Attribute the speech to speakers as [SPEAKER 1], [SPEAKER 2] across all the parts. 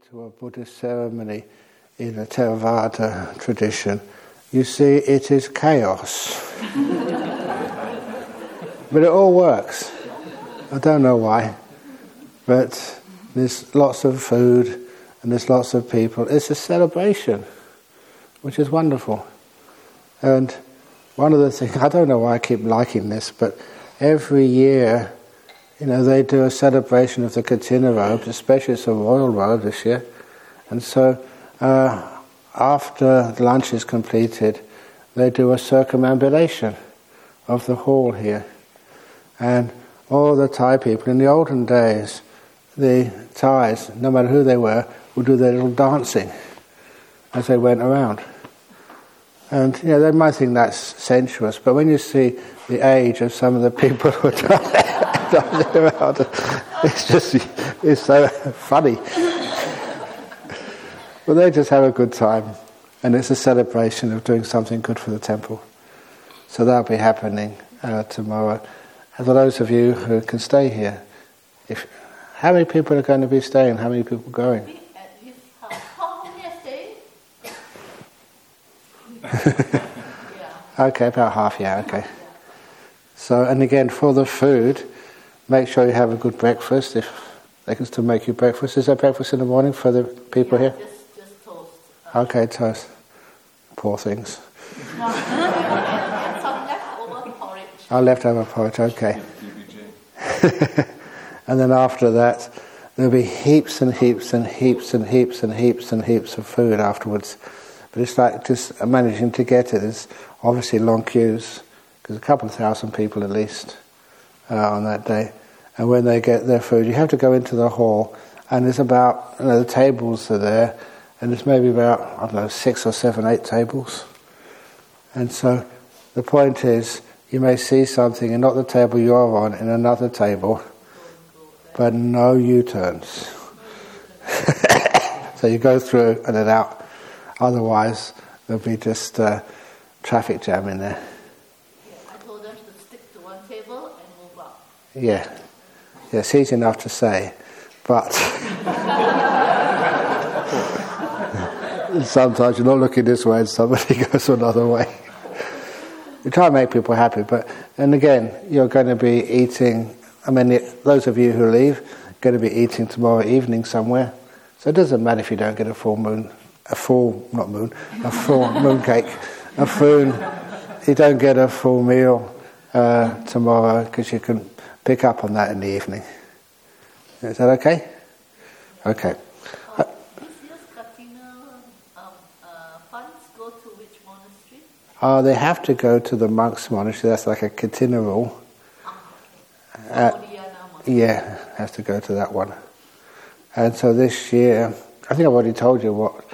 [SPEAKER 1] into a Buddhist ceremony in a Theravada tradition, you see it is chaos. but it all works. I don't know why, but there's lots of food and there's lots of people. It's a celebration, which is wonderful. And one of the things, I don't know why I keep liking this, but every year you know, they do a celebration of the Kathina robes, especially it's a royal robe this year. And so, uh, after the lunch is completed, they do a circumambulation of the hall here. And all the Thai people, in the olden days, the Thais, no matter who they were, would do their little dancing as they went around. And you know, they might think that's sensuous, but when you see the age of some of the people who are around. It's just, it's so funny. But they just have a good time, and it's a celebration of doing something good for the temple. So that'll be happening uh, tomorrow. And for those of you who can stay here, if how many people are going to be staying? How many people going? okay, about half, yeah, okay. So, and again, for the food, make sure you have a good breakfast. If they can still make you breakfast, is there breakfast in the morning for the people
[SPEAKER 2] yeah,
[SPEAKER 1] here?
[SPEAKER 2] Just, just toast.
[SPEAKER 1] Okay, toast. Poor things.
[SPEAKER 2] leftover porridge.
[SPEAKER 1] Oh, leftover porridge. Okay. and then after that, there'll be heaps and heaps and heaps and heaps and heaps and heaps of food afterwards. But it's like just managing to get it. There's obviously long queues because a couple of thousand people at least uh, on that day and when they get their food, you have to go into the hall, and there's about you know, the tables are there, and there's maybe about I don't know six or seven, eight tables, and so the point is you may see something and not the table you're on in another table, but no U-turns. so you go through and then out. Otherwise, there'll be just uh, traffic jam in there.
[SPEAKER 2] Yeah, I told them to stick to one table and move up.
[SPEAKER 1] Yeah. It's easy enough to say, but sometimes you're not looking this way and somebody goes another way. You try and make people happy, but and again, you're going to be eating. I mean, those of you who leave going to be eating tomorrow evening somewhere, so it doesn't matter if you don't get a full moon, a full not moon, a full moon cake, a full. You don't get a full meal uh, tomorrow because you can pick up on that in the evening. Is that okay? Okay.
[SPEAKER 2] Uh, this year's Kathina um, uh, funds go to which monastery?
[SPEAKER 1] Uh, they have to go to the monks' monastery. That's like a Kathina rule. Uh, yeah, has to go to that one. And so this year, I think I've already told you what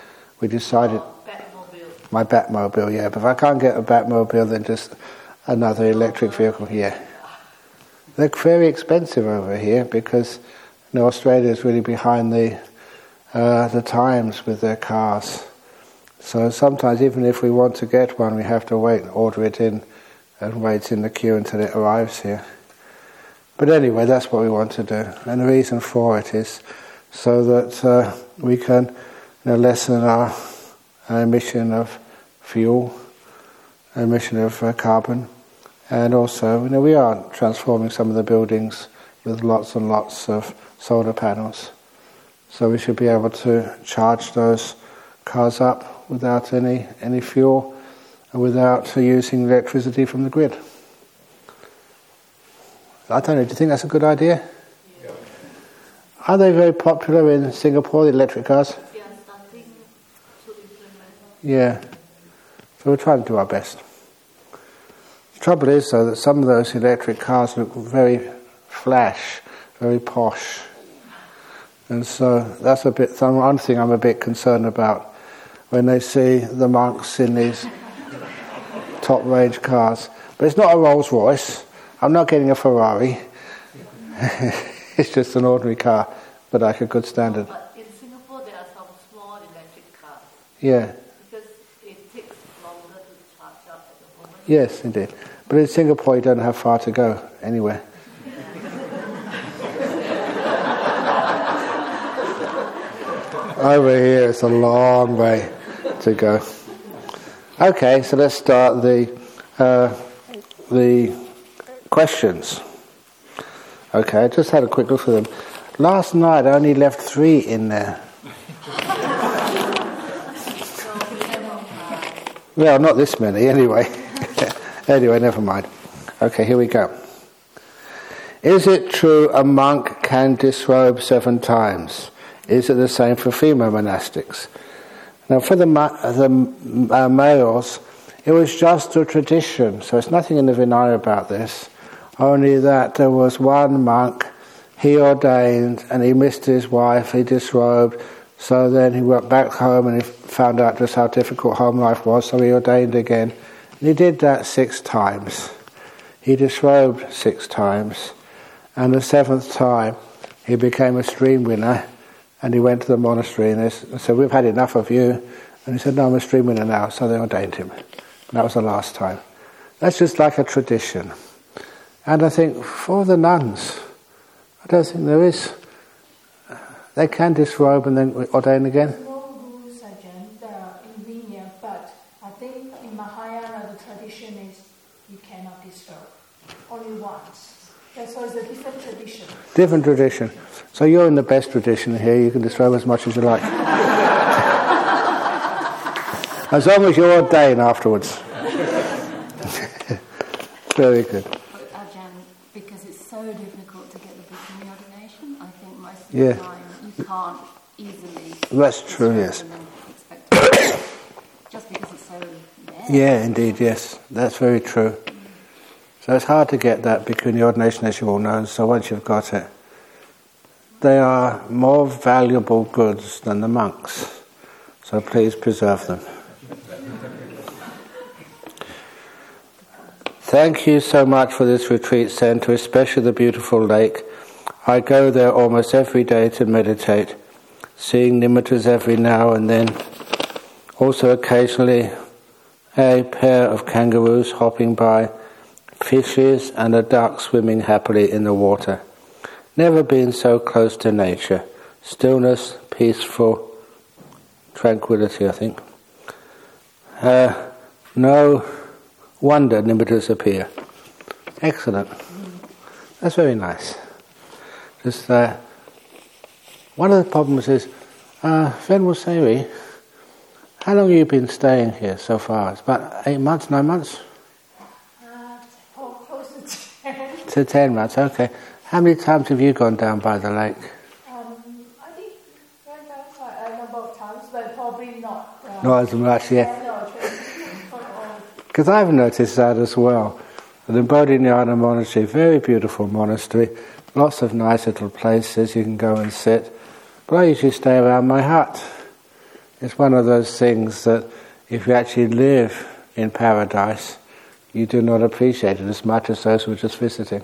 [SPEAKER 1] we decided.
[SPEAKER 2] Oh, Batmobile.
[SPEAKER 1] My Batmobile, yeah. But if I can't get a Batmobile, then just another electric vehicle, yeah. They're very expensive over here because you know, Australia is really behind the uh, the times with their cars. So sometimes, even if we want to get one, we have to wait and order it in and wait in the queue until it arrives here. But anyway, that's what we want to do, and the reason for it is so that uh, we can you know, lessen our, emission of fuel, emission of uh, carbon, and also, you know, we are transforming some of the buildings with lots and lots of solar panels. So we should be able to charge those cars up without any, any fuel and without using electricity from the grid. I don't know, do you think that's a good idea?
[SPEAKER 2] Yeah.
[SPEAKER 1] Are they very popular in Singapore, the electric cars?
[SPEAKER 2] Yeah, starting to implement.
[SPEAKER 1] Yeah. So we're trying to do our best. The trouble is, though, that some of those electric cars look very flash, very posh. And so that's a bit, one thing I'm a bit concerned about when they see the monks in these top range cars. But it's not a Rolls Royce. I'm not getting a Ferrari. it's just an ordinary car, but like a good standard.
[SPEAKER 2] But in Singapore, there are some small electric cars.
[SPEAKER 1] Yeah. Yes, indeed. But in Singapore, you don't have far to go anywhere. Over here, it's a long way to go. Okay, so let's start the uh, the questions. Okay, I just had a quick look through them. Last night I only left three in there. well, not this many anyway. Anyway, never mind. Okay, here we go. Is it true a monk can disrobe seven times? Is it the same for female monastics? Now, for the, the uh, males, it was just a tradition, so it's nothing in the Vinaya about this, only that there was one monk, he ordained, and he missed his wife, he disrobed, so then he went back home and he found out just how difficult home life was, so he ordained again. He did that six times. He disrobed six times. And the seventh time, he became a stream winner and he went to the monastery and said, We've had enough of you. And he said, No, I'm a stream winner now. So they ordained him. And that was the last time. That's just like a tradition. And I think for the nuns, I don't think there is. They can disrobe and then ordain again.
[SPEAKER 3] No rules again in Vinaya, but I think in Mahayana the tradition is you cannot disrobe. Only once. That's it's a different tradition.
[SPEAKER 1] Different tradition. So you're in the best tradition here. You can disrobe as much as you like. as long as you're ordained afterwards. Very good.
[SPEAKER 4] Ajahn, because it's so difficult to get the bhikkhuni ordination, I think most of
[SPEAKER 1] Yeah.
[SPEAKER 4] the time you can't easily.
[SPEAKER 1] That's true, yes.
[SPEAKER 4] and then expect- Just because it's so rare.
[SPEAKER 1] Yeah, indeed, yes. That's very true. So it's hard to get that bhikkhuni ordination, as you all know. So once you've got it, they are more valuable goods than the monks. So please preserve them. Thank you so much for this retreat centre, especially the beautiful lake. I go there almost every day to meditate, seeing nimittas every now and then. Also, occasionally, a pair of kangaroos hopping by, fishes, and a duck swimming happily in the water. Never been so close to nature. Stillness, peaceful, tranquility, I think. Uh, no wonder nimittas appear. Excellent. That's very nice. Just uh, one of the problems is, uh, Venerable Seri, how long have you been staying here so far? It's about eight months, nine months?
[SPEAKER 3] Uh, oh, close to 10.
[SPEAKER 1] To ten months, okay. How many times have you gone down by the lake?
[SPEAKER 3] Um, I think went down quite a number of times, but probably not. Uh,
[SPEAKER 1] Not as much, yeah. Because I've noticed that as well. The Bodhinyana Monastery, very beautiful monastery, lots of nice little places you can go and sit. But I usually stay around my hut. It's one of those things that if you actually live in paradise, you do not appreciate it as much as those who are just visiting.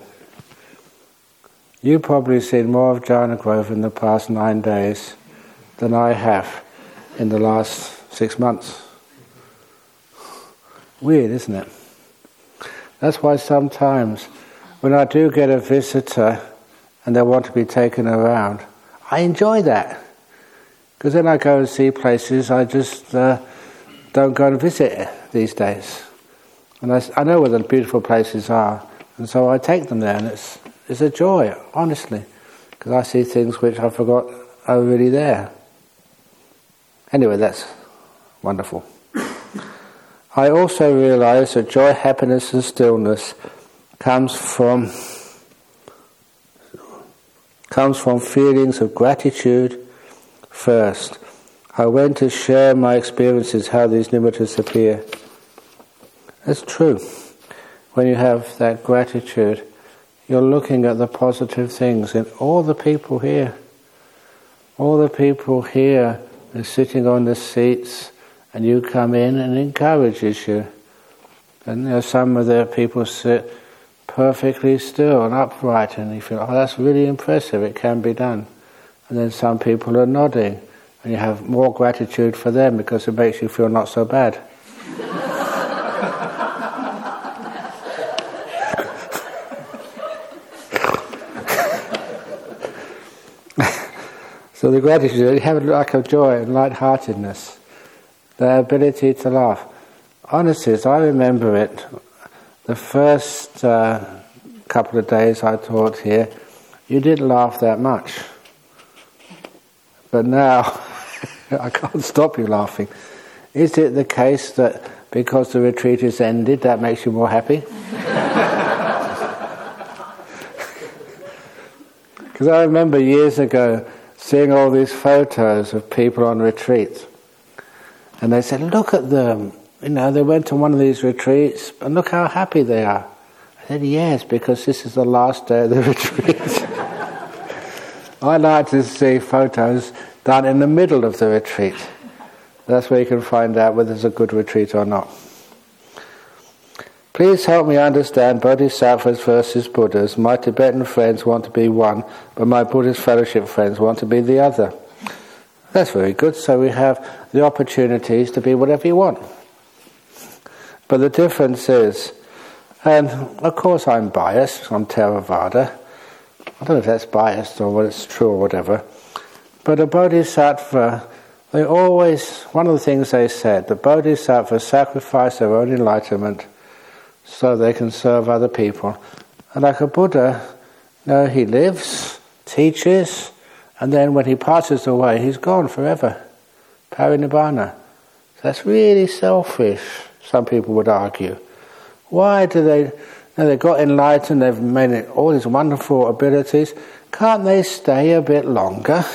[SPEAKER 1] You've probably seen more of Jhana Grove in the past nine days than I have in the last six months. Weird, isn't it? That's why sometimes when I do get a visitor and they want to be taken around, I enjoy that. Because then I go and see places I just uh, don't go and visit these days. And I know where the beautiful places are, and so I take them there, and it's, it's a joy, honestly, because I see things which I forgot are really there. Anyway, that's wonderful. I also realize that joy, happiness, and stillness comes from comes from feelings of gratitude first. I went to share my experiences how these nimittas appear. That's true. When you have that gratitude, you're looking at the positive things in all the people here. All the people here are sitting on the seats and you come in and encourages you. And you know, some of the people sit perfectly still and upright, and you feel, oh, that's really impressive, it can be done. And then some people are nodding, and you have more gratitude for them because it makes you feel not so bad. So the gratitude, have lack of joy and light-heartedness, the ability to laugh. Honestly, as I remember it, the first uh, couple of days I taught here, you didn't laugh that much. But now, I can't stop you laughing. Is it the case that because the retreat is ended, that makes you more happy? Because I remember years ago seeing all these photos of people on retreats. And they said, look at them. You know, they went to one of these retreats and look how happy they are. I said, yes, because this is the last day of the retreat. I like to see photos done in the middle of the retreat. That's where you can find out whether it's a good retreat or not. Please help me understand Bodhisattvas versus Buddhas. My Tibetan friends want to be one, but my Buddhist fellowship friends want to be the other. That's very good. So we have the opportunities to be whatever you want. But the difference is, and of course I'm biased, I'm Theravada. I don't know if that's biased or whether it's true or whatever. But a bodhisattva, they always, one of the things they said, the bodhisattvas sacrifice their own enlightenment so they can serve other people. And like a Buddha, no, he lives, teaches, and then when he passes away, he's gone forever. Parinibbana. That's really selfish, some people would argue. Why do they, now they've got enlightened, they've made all these wonderful abilities, can't they stay a bit longer?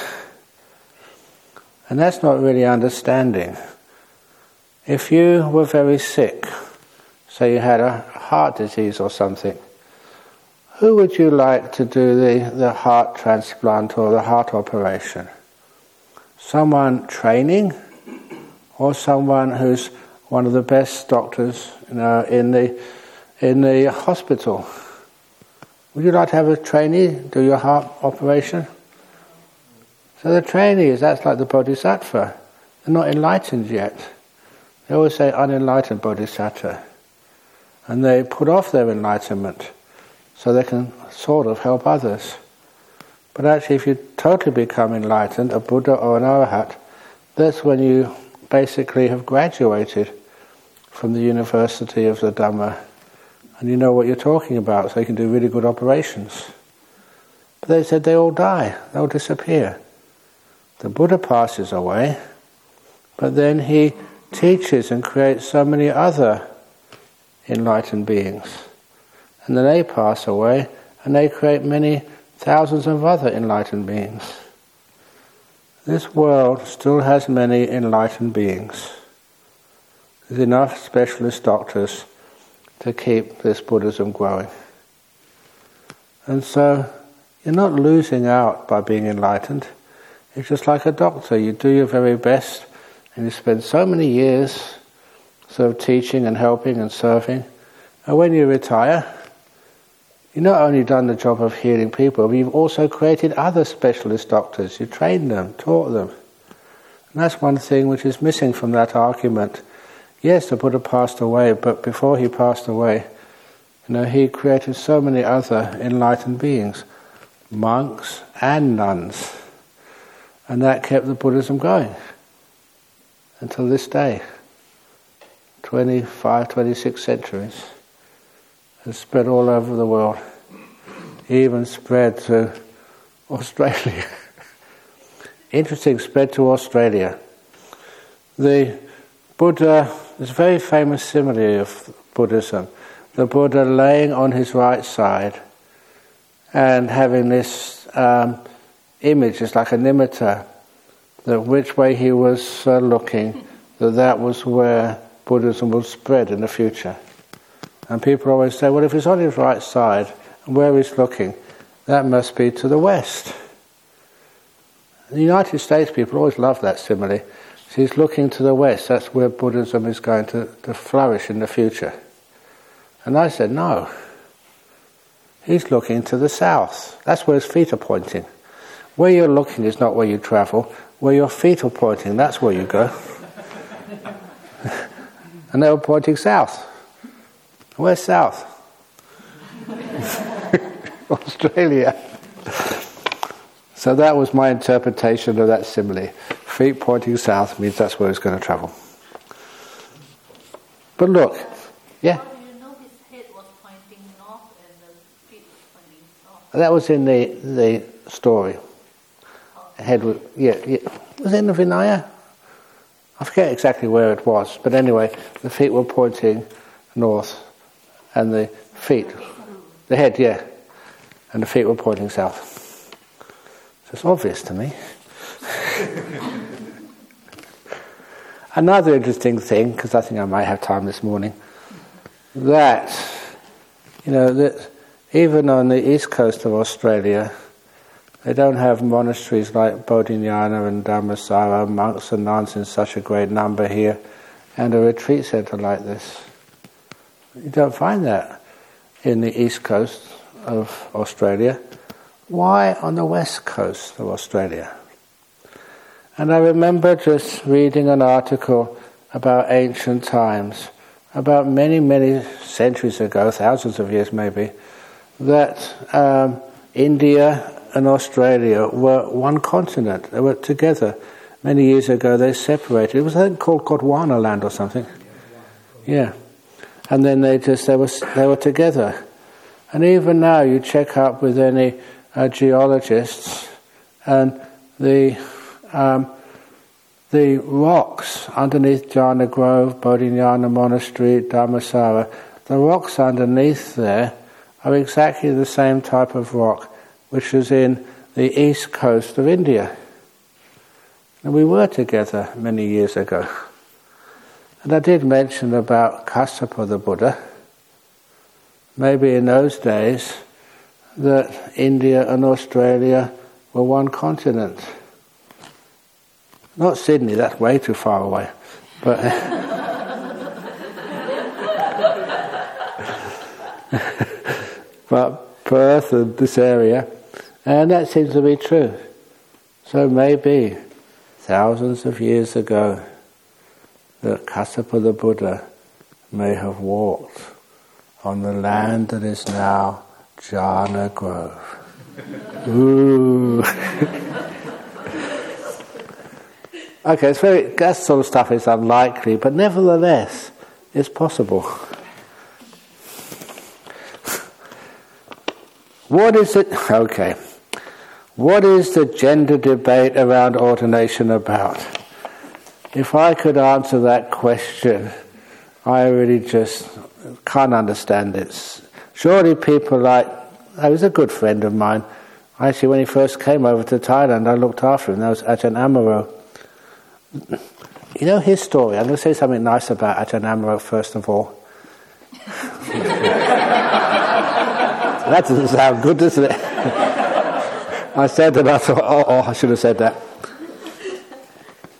[SPEAKER 1] And that's not really understanding. If you were very sick, say you had a heart disease or something, who would you like to do the, the heart transplant or the heart operation? Someone training or someone who's one of the best doctors you know, in, the, in the hospital? Would you like to have a trainee do your heart operation? So the trainees, that's like the bodhisattva. They're not enlightened yet. They always say unenlightened bodhisattva. And they put off their enlightenment so they can sort of help others. But actually, if you totally become enlightened, a Buddha or an Arhat, that's when you basically have graduated from the University of the Dhamma and you know what you're talking about, so you can do really good operations. But they said they all die, they all disappear. The Buddha passes away, but then he teaches and creates so many other enlightened beings. And then they pass away and they create many thousands of other enlightened beings. This world still has many enlightened beings. There's enough specialist doctors to keep this Buddhism growing. And so you're not losing out by being enlightened. It's just like a doctor. You do your very best and you spend so many years sort of teaching and helping and serving. And when you retire, you've not only done the job of healing people, but you've also created other specialist doctors. You trained them, taught them. And that's one thing which is missing from that argument. Yes, the Buddha passed away, but before he passed away, you know, he created so many other enlightened beings, monks and nuns. And that kept the Buddhism going until this day. 25, 26 centuries. Has spread all over the world. Even spread to Australia. Interesting, spread to Australia. The Buddha, there's a very famous simile of Buddhism. The Buddha laying on his right side and having this um, image is like an nimitta, that which way he was uh, looking, that that was where Buddhism will spread in the future. And people always say, well, if he's on his right side and where he's looking, that must be to the west. The United States people always love that simile. He's looking to the west, that's where Buddhism is going to, to flourish in the future. And I said, no. He's looking to the south. That's where his feet are pointing. Where you're looking is not where you travel. Where your feet are pointing, that's where you go. and they were pointing south. Where's south? Australia. So that was my interpretation of that simile. Feet pointing south means that's where it's going to travel. But look, yeah.
[SPEAKER 2] How do you know his head was pointing north and the feet was pointing south?
[SPEAKER 1] That was in the the story. Oh. Head, was, yeah, yeah, was it in the Vinaya? I forget exactly where it was, but anyway, the feet were pointing north, and the feet, the head, yeah, and the feet were pointing south. So it's obvious to me. Another interesting thing, because I think I might have time this morning, that you know that even on the east coast of Australia, they don't have monasteries like Bodhinyana and Dhammasara, monks and nuns in such a great number here, and a retreat centre like this. You don't find that in the east coast of Australia. Why on the west coast of Australia? And I remember just reading an article about ancient times, about many, many centuries ago, thousands of years maybe, that um, India and Australia were one continent. They were together. Many years ago, they separated. It was I think called Gondwana land or something. Yeah, and then they just they were they were together. And even now, you check up with any uh, geologists, and the um, the rocks underneath Jhana Grove, Bodhinyana Monastery, Dhammasara, the rocks underneath there are exactly the same type of rock which is in the east coast of India. And we were together many years ago. And I did mention about Kassapa the Buddha. Maybe in those days that India and Australia were one continent. Not Sydney, that's way too far away. But but Perth and this area and that seems to be true. So maybe thousands of years ago, that Kassapa the Buddha may have walked on the land that is now Jhana Grove. Ooh. okay, it's very, that sort of stuff is unlikely, but nevertheless, it's possible. What is it? Okay. What is the gender debate around ordination about? If I could answer that question, I really just can't understand it. Surely people like, I was a good friend of mine. Actually, when he first came over to Thailand, I looked after him. That was Ajahn Amaro. You know his story. I'm going to say something nice about Ajahn Amaro first of all. that doesn't sound good, does it? I said that, I thought, oh, oh, I should have said that.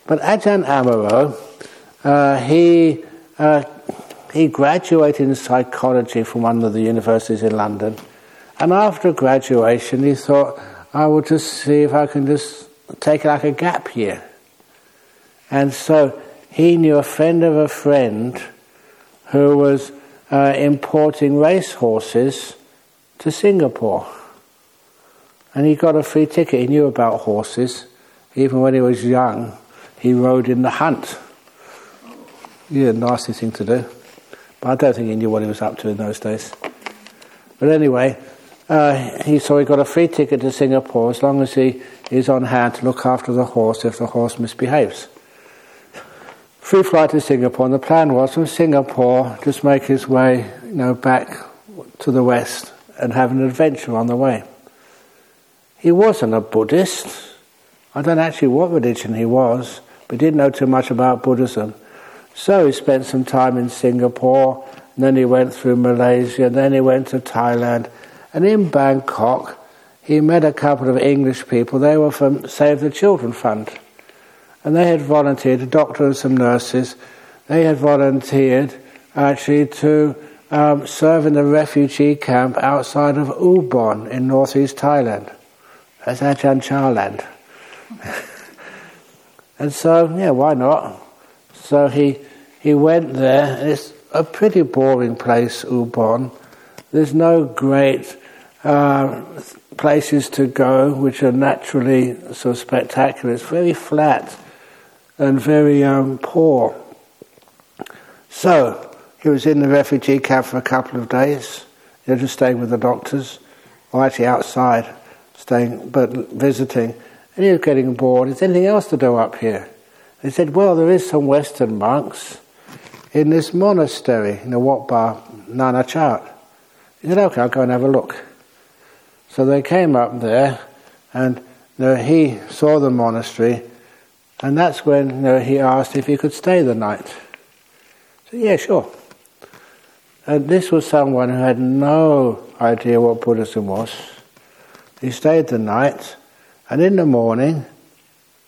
[SPEAKER 1] But Ajahn Amaro, uh, he, uh, he graduated in psychology from one of the universities in London. And after graduation, he thought, I will just see if I can just take like a gap year. And so he knew a friend of a friend who was uh, importing racehorses to Singapore. And he got a free ticket. He knew about horses. Even when he was young, he rode in the hunt. Yeah, nasty thing to do. But I don't think he knew what he was up to in those days. But anyway, uh, he so he got a free ticket to Singapore as long as he is on hand to look after the horse if the horse misbehaves. Free flight to Singapore, and the plan was from Singapore just make his way, you know, back to the west and have an adventure on the way. He wasn't a Buddhist. I don't actually what religion he was, but didn't know too much about Buddhism. So he spent some time in Singapore, and then he went through Malaysia, and then he went to Thailand. And in Bangkok, he met a couple of English people. They were from Save the Children Fund. And they had volunteered, a doctor and some nurses, they had volunteered actually to um, serve in the refugee camp outside of Ubon in northeast Thailand. That's Ajahn Chah and so, yeah, why not? So he he went there. It's a pretty boring place, Ubon. There's no great uh, places to go which are naturally so spectacular. It's very flat and very um, poor. So he was in the refugee camp for a couple of days, He know, just staying with the doctors, or actually outside, staying but visiting. And he was getting bored. Is there anything else to do up here? They said, well, there is some Western monks in this monastery in the Wat Pah Nanachat. He said, okay, I'll go and have a look. So they came up there, and you know, he saw the monastery, and that's when you know, he asked if he could stay the night. I said, yeah, sure. And this was someone who had no idea what Buddhism was. He stayed the night, and in the morning,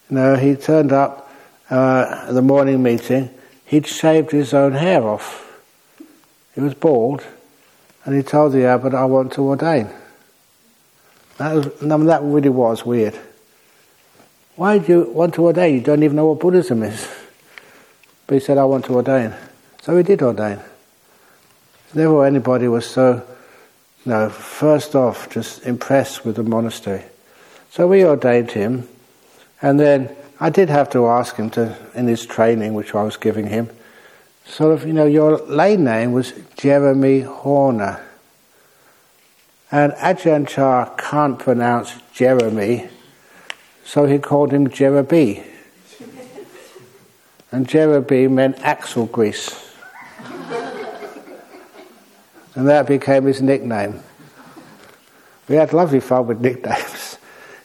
[SPEAKER 1] you know, he turned up uh, at the morning meeting. He'd shaved his own hair off. He was bald, and he told the abbot, "I want to ordain." That was, I mean, that really was weird. Why do you want to ordain? You don't even know what Buddhism is. But he said, "I want to ordain," so he did ordain. Never anybody was so, know, first off, just impressed with the monastery. So we ordained him, and then I did have to ask him to, in his training, which I was giving him, sort of, you know, your lay name was Jeremy Horner. And Ajahn Chah can't pronounce Jeremy, so he called him Jeremy. And Jeremy meant axle grease. And that became his nickname. We had lovely fun with nicknames.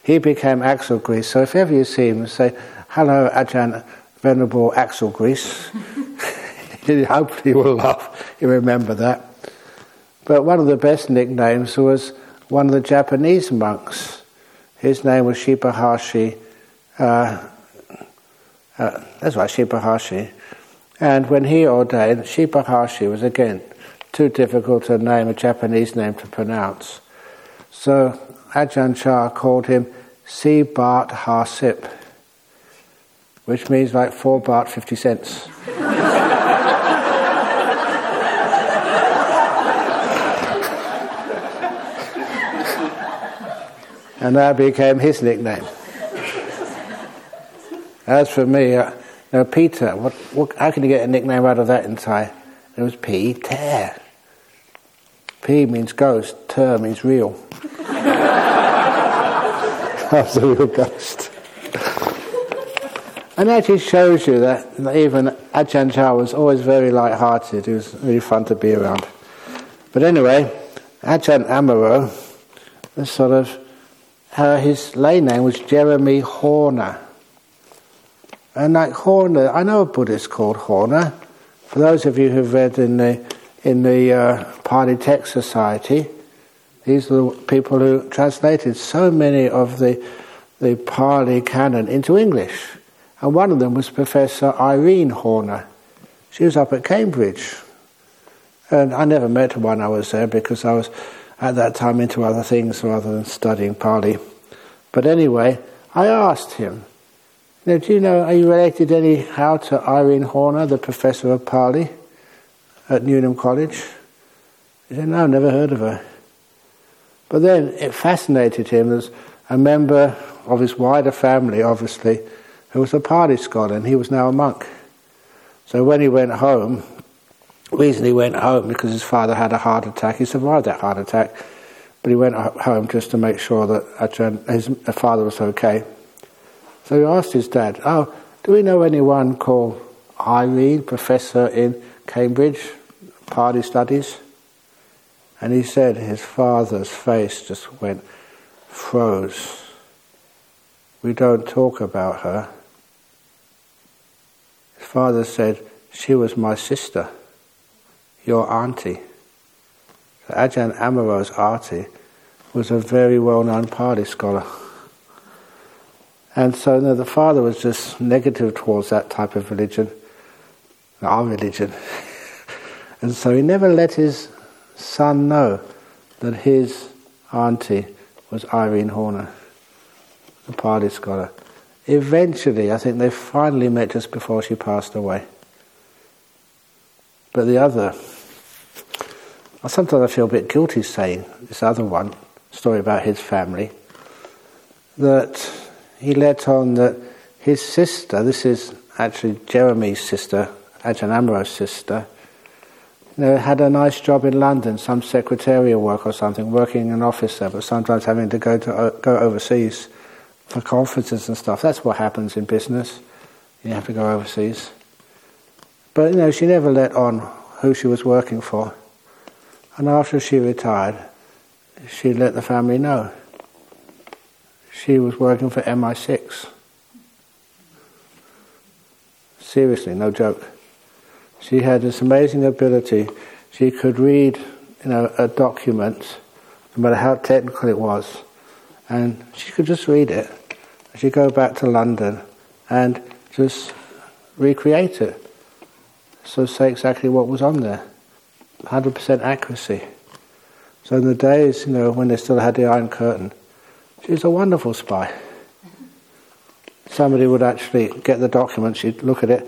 [SPEAKER 1] He became Axel Grease, so if ever you see him, say, Hello, Ajahn Venerable Axel Grease. Hopefully he will laugh, you remember that. But one of the best nicknames was one of the Japanese monks. His name was Shibahashi. Uh, uh, that's right, Shibahashi. And when he ordained, Shibahashi was again too difficult to name, a Japanese name to pronounce. So Ajahn Chah called him Si Baht Harsip, which means like four baht fifty cents. and that became his nickname. As for me, uh, know, Peter, what, what, how can you get a nickname out of that in Thai? It was Peter. P means ghost, ter means real. That's a real ghost. And that just shows you that even Ajahn Chah was always very light-hearted. He was really fun to be around. But anyway, Ajahn Amaro, sort of uh, his lay name was Jeremy Horner. And like Horner, I know a Buddhist called Horner. For those of you who've read in the in the uh, Pali Text Society, these are the people who translated so many of the the Pali canon into English. And one of them was Professor Irene Horner. She was up at Cambridge. And I never met her when I was there because I was at that time into other things rather than studying Pali. But anyway, I asked him, now, do you know, are you related anyhow to Irene Horner, the professor of Pali at Newnham College? He said, no, never heard of her. But then it fascinated him as a member of his wider family, obviously, who was a Pali scholar, and he was now a monk. So when he went home, the reason he went home because his father had a heart attack. He survived that heart attack, but he went home just to make sure that uh, his father was okay. So he asked his dad, "Oh, do we know anyone called Irene, professor in Cambridge, Pali studies?" And he said his father's face just went froze. We don't talk about her. His father said, She was my sister, your auntie. So Ajahn Amaro's auntie was a very well known Pali scholar. And so you know, the father was just negative towards that type of religion, our religion. and so he never let his son know that his auntie was Irene Horner, the Pali scholar. Eventually, I think they finally met just before she passed away. But the other, sometimes I feel a bit guilty saying this other one, story about his family, that he let on that his sister, this is actually Jeremy's sister, Ajahn Amaro's sister, know, had a nice job in London, some secretarial work or something, working in an office there, but sometimes having to go to uh, go overseas for conferences and stuff. That's what happens in business. You have to go overseas. But you know, she never let on who she was working for. And after she retired, she let the family know. She was working for MI6. Seriously, no joke. She had this amazing ability. She could read, you know, a document, no matter how technical it was, and she could just read it. She'd go back to London and just recreate it. So say exactly what was on there. 100% accuracy. So in the days, you know, when they still had the Iron Curtain, she was a wonderful spy. Somebody would actually get the document, she'd look at it,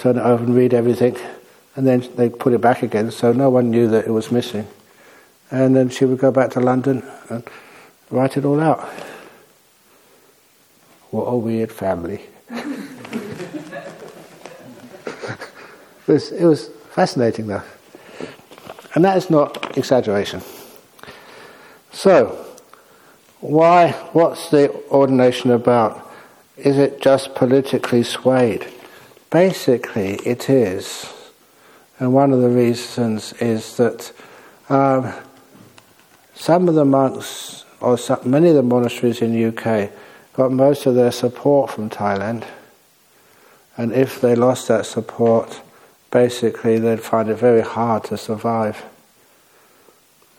[SPEAKER 1] turn it over and read everything, and then they'd put it back again so no one knew that it was missing. And then she would go back to London and write it all out. What a weird family. it, was, it was fascinating though. And that is not exaggeration. So, why, what's the ordination about? Is it just politically swayed? Basically, it is. And one of the reasons is that um, some of the monks, or some, many of the monasteries in the UK, got most of their support from Thailand. And if they lost that support, basically they'd find it very hard to survive.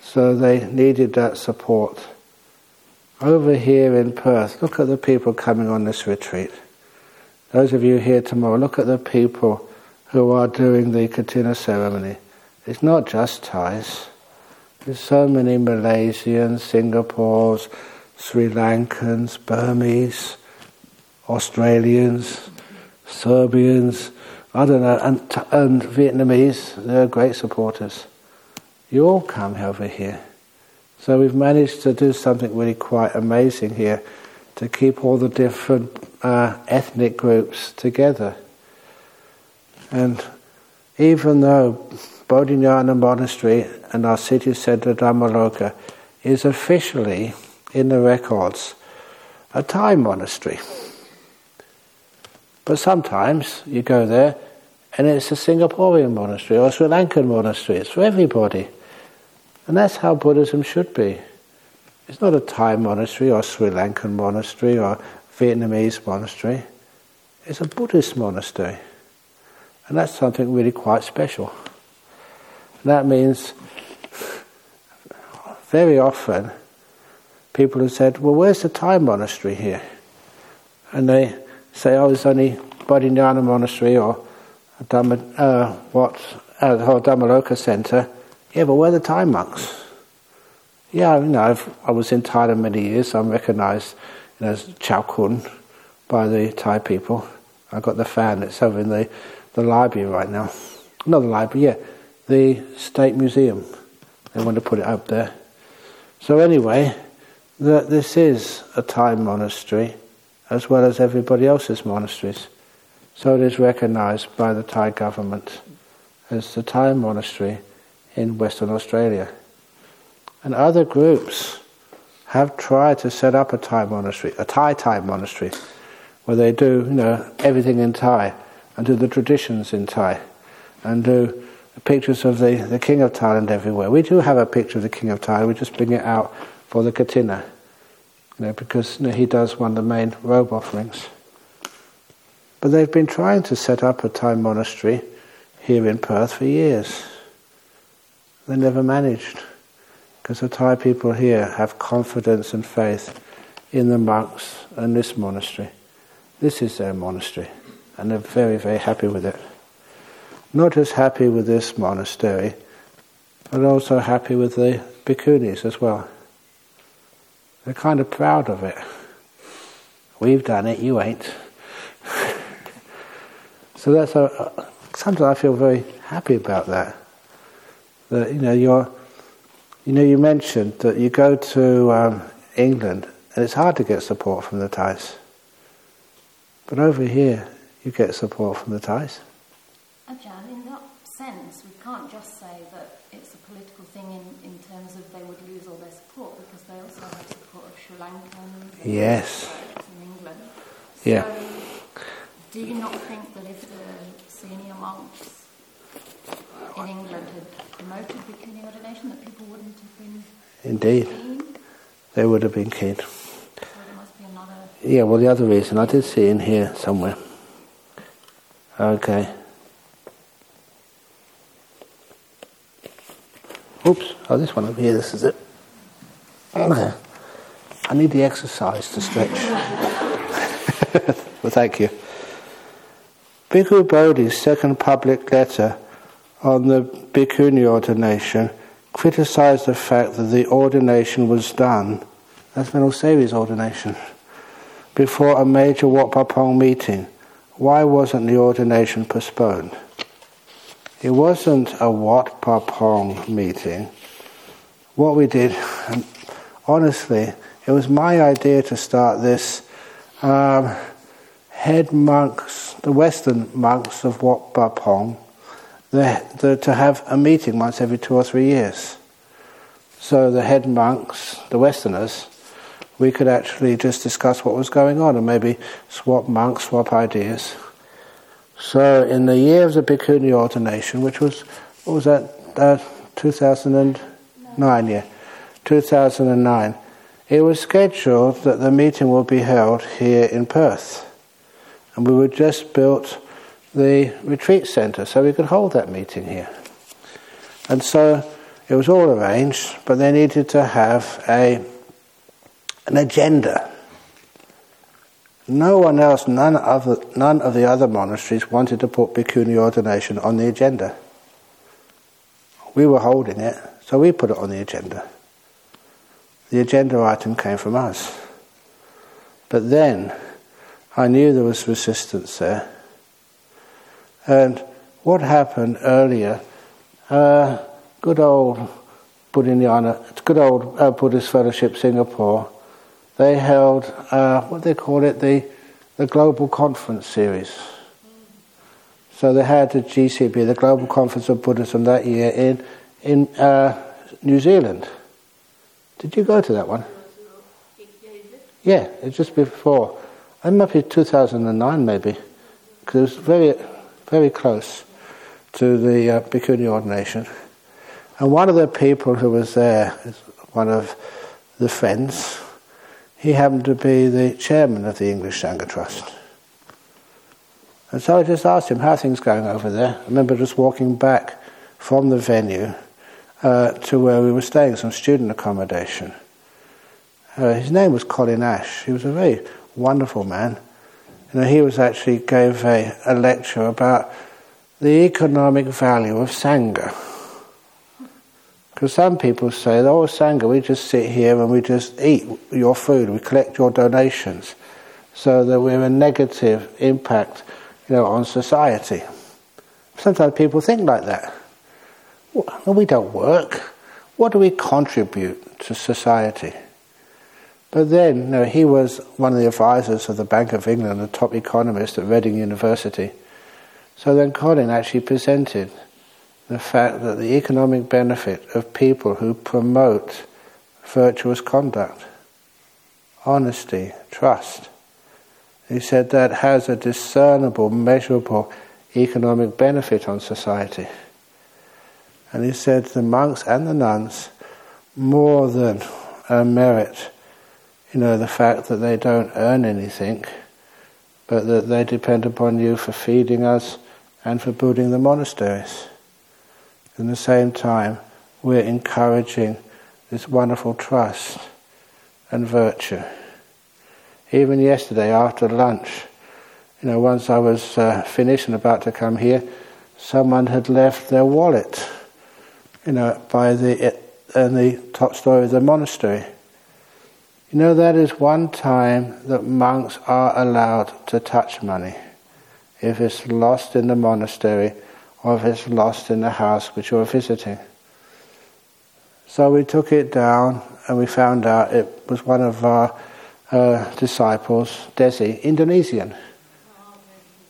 [SPEAKER 1] So they needed that support. Over here in Perth, look at the people coming on this retreat. Those of you here tomorrow, look at the people who are doing the Kathina ceremony. It's not just Thais. There's so many Malaysians, Singapores, Sri Lankans, Burmese, Australians, Serbians, I don't know, and, and Vietnamese, they're great supporters. You all come over here. So we've managed to do something really quite amazing here to keep all the different uh, ethnic groups together. And even though Bodhinyana Monastery and our city centre Dhammaloka is officially in the records a Thai monastery. But sometimes you go there and it's a Singaporean monastery or a Sri Lankan monastery. It's for everybody. And that's how Buddhism should be. It's not a Thai monastery or Sri Lankan monastery or Vietnamese monastery. It's a Buddhist monastery. And that's something really quite special. That means very often people have said, Well, where's the Thai monastery here? And they say, Oh, there's only Bodhinyana Monastery or Dhamma, uh, what, uh, the whole Dhammaloka Centre. Yeah, but where are the Thai monks? Yeah, you know, I've, i was in Thailand many years, I'm recognised you know, as Chao Kun by the Thai people. I've got the fan, it's over in the, the library right now. Not the library, yeah, the State Museum. They want to put it up there. So anyway, this is a Thai monastery as well as everybody else's monasteries. So it is recognized by the Thai government as the Thai monastery in Western Australia. And other groups have tried to set up a Thai monastery, a Thai Thai monastery, where they do, you know, everything in Thai and do the traditions in Thai and do pictures of the, the King of Thailand everywhere. We do have a picture of the King of Thailand, we just bring it out for the Kathina, you know, because you know, he does one of the main robe offerings. But they've been trying to set up a Thai monastery here in Perth for years. They never managed, because the Thai people here have confidence and faith in the monks and this monastery. This is their monastery, and they're very, very happy with it. Not just happy with this monastery, but also happy with the bhikkhunis as well. They're kind of proud of it. We've done it, you ain't. so that's a, sometimes I feel very happy about that. That you know you're You know, you mentioned that you go to um, England and it's hard to get support from the Thais. But over here, you get support from the Thais.
[SPEAKER 4] Ajahn, in that sense, we can't just say that it's a political thing in, in terms of they would lose all their support because they also have support of Sri Lankans and
[SPEAKER 1] Yes.
[SPEAKER 4] in England.
[SPEAKER 1] Yeah.
[SPEAKER 4] Do you not think that if the senior monks in England had promoted bhikkhuni ordination, that people wouldn't have been
[SPEAKER 1] Indeed, they would have been keen.
[SPEAKER 4] So there must be another.
[SPEAKER 1] Yeah, well, the other reason, I did see in here somewhere. Okay. Oops, oh, this one over here, this is it. Okay. I need the exercise to stretch. well, thank you. Bhikkhu Bodhi's second public letter on the bhikkhuni ordination criticized the fact that the ordination was done, that's Venerable Sevi's ordination, before a major Wat Pah Pong meeting. Why wasn't the ordination postponed? It wasn't a Wat Pah Pong meeting. What we did, honestly, it was my idea to start this um, head monks, the Western monks of Wat Pah Pong, the, the, to have a meeting once every two or three years. So the head monks, the Westerners, we could actually just discuss what was going on and maybe swap monks, swap ideas. So in the year of the Bhikkhuni ordination, which was, what was that, uh, 2009, yeah, 2009, it was scheduled that the meeting would be held here in Perth. And we were just built the retreat centre so we could hold that meeting here. And so it was all arranged, but they needed to have a an agenda. No one else, none of, the, none of the other monasteries wanted to put bhikkhuni ordination on the agenda. We were holding it, so we put it on the agenda. The agenda item came from us. But then I knew there was resistance there. And what happened earlier, uh, good old Buddhayana, good old uh, Buddhist Fellowship Singapore, they held, uh, what they call it, the, the Global Conference Series. So they had the GCB, the Global Conference of Buddhism, that year in, in uh, New Zealand. Did you go to that one? Yeah, it's just before. It might be 2009 maybe, because it was very, very close to the uh, Bhikkhuni ordination. And one of the people who was there, one of the friends, he happened to be the chairman of the English Sangha Trust. And so I just asked him, how are things going over there? I remember just walking back from the venue uh, to where we were staying, some student accommodation. Uh, his name was Colin Ash. He was a very wonderful man. You know, he was actually gave a, a lecture about the economic value of Sangha. Because some people say, oh, Sangha, we just sit here and we just eat your food, we collect your donations, so that we're a negative impact you know, on society. Sometimes people think like that. Well, we don't work. What do we contribute to society? But then, you know, he was one of the advisors of the Bank of England, a top economist at Reading University. So then Colin actually presented the fact that the economic benefit of people who promote virtuous conduct, honesty, trust. He said that has a discernible, measurable economic benefit on society. And he said the monks and the nuns more than uh, merit, you know, the fact that they don't earn anything, but that they depend upon you for feeding us and for building the monasteries. At the same time, we're encouraging this wonderful trust and virtue. Even yesterday after lunch, you know, once I was uh, finished and about to come here, someone had left their wallet, you know, by the in the top story of the monastery. You know, that is one time that monks are allowed to touch money. If it's lost in the monastery or if it's lost in the house which you're visiting. So we took it down and we found out it was one of our uh, disciples, Desi, Indonesian.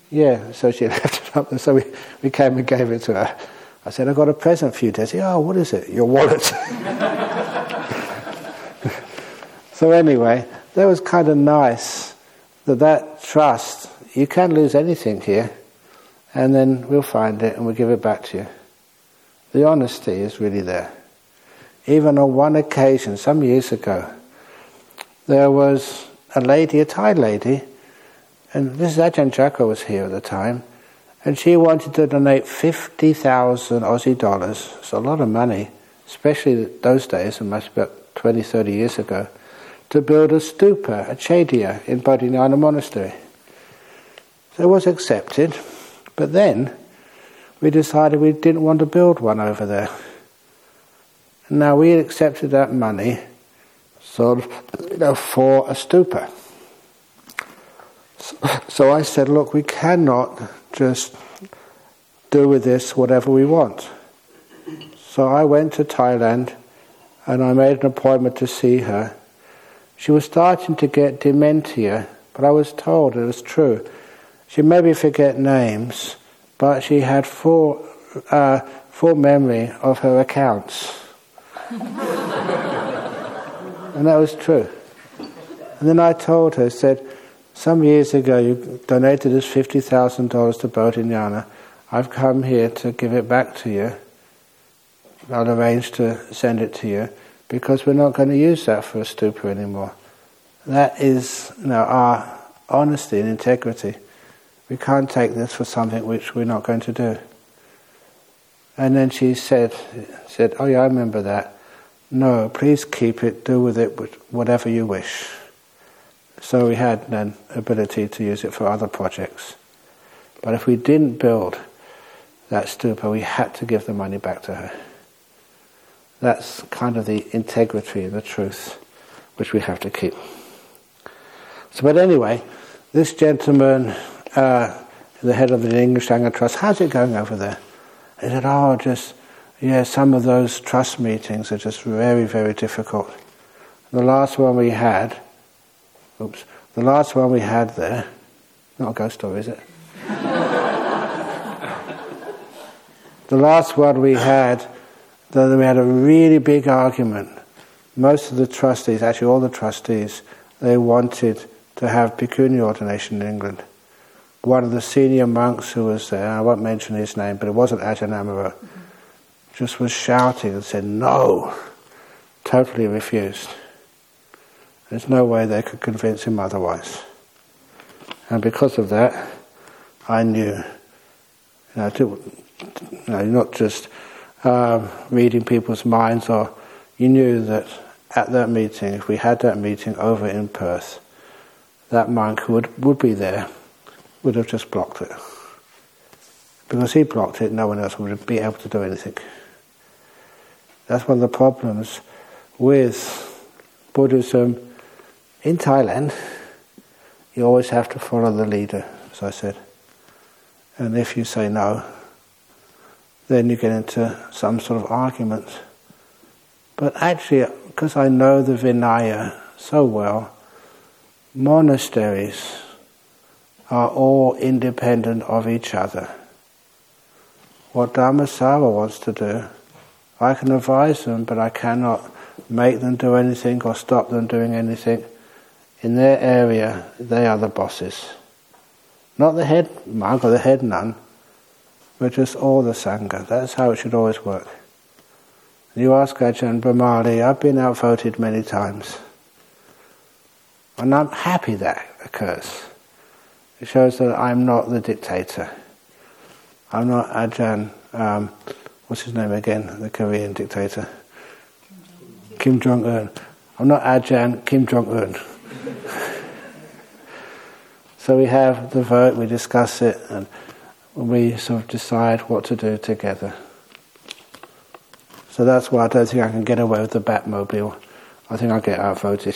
[SPEAKER 1] Yeah, so she left it up there. So we, we came and gave it to her. I said, I've got a present for you, Desi. Oh, what is it? Your wallet. so anyway, that was kind of nice that that trust, you can lose anything here, and then we'll find it and we'll give it back to you. The honesty is really there. Even on one occasion, some years ago, there was a lady, a Thai lady, and this Ajahn Jagaro was here at the time, and she wanted to donate 50,000 Aussie dollars. It's a lot of money, especially those days, and must be about 20, 30 years ago, to build a stupa, a chaitya, in Bodhinyana Monastery. So it was accepted, but then we decided we didn't want to build one over there. Now we accepted that money sort of, you know, for a stupa. So, so I said, look, we cannot just do with this whatever we want. So I went to Thailand and I made an appointment to see her. She was starting to get dementia, but I was told it was true. She maybe forget names, but she had full, uh, full memory of her accounts. and that was true. And then I told her, said, some years ago you donated us $50,000 to Bodhinyana. I've come here to give it back to you. I'll arrange to send it to you because we're not going to use that for a stupa anymore. That is you know, our honesty and integrity. We can't take this for something which we're not going to do. And then she said, said, Oh yeah, I remember that. No, please keep it, do with it whatever you wish. So we had then ability to use it for other projects. But if we didn't build that stupa, we had to give the money back to her. That's kind of the integrity, the truth, which we have to keep. So, but anyway, this gentleman, uh, the head of the English Sangha Trust, how's it going over there? He said, oh, just, yeah, some of those trust meetings are just very, very difficult. The last one we had, Oops. The last one we had there, not a ghost story, is it? the last one we had, though we had a really big argument. Most of the trustees, actually all the trustees, they wanted to have bhikkhuni ordination in England. One of the senior monks who was there, I won't mention his name, but it wasn't Ajahn Amaro, just was shouting and said, no, totally refused. There's no way they could convince him otherwise. And because of that, I knew, you know, to, you know not just uh, reading people's minds, or you knew that at that meeting, if we had that meeting over in Perth, that monk who would, would be there would have just blocked it. Because he blocked it, no one else would be able to do anything. That's one of the problems with Buddhism in Thailand, you always have to follow the leader, as I said. And if you say no, then you get into some sort of argument. But actually, because I know the Vinaya so well, monasteries are all independent of each other. What Dhammasara wants to do, I can advise them, but I cannot make them do anything or stop them doing anything in their area, they are the bosses. Not the head monk or the head nun, but just all the Sangha. That's how it should always work. You ask Ajahn Brahmali, I've been outvoted many times. And I'm happy that occurs. It shows that I'm not the dictator. I'm not Ajahn, um, what's his name again, the Korean dictator? Kim Jong Un. I'm not Ajahn Kim Jong Un. so we have the vote, we discuss it, and we sort of decide what to do together. So that's why I don't think I can get away with the Batmobile. I think I'll get outvoted.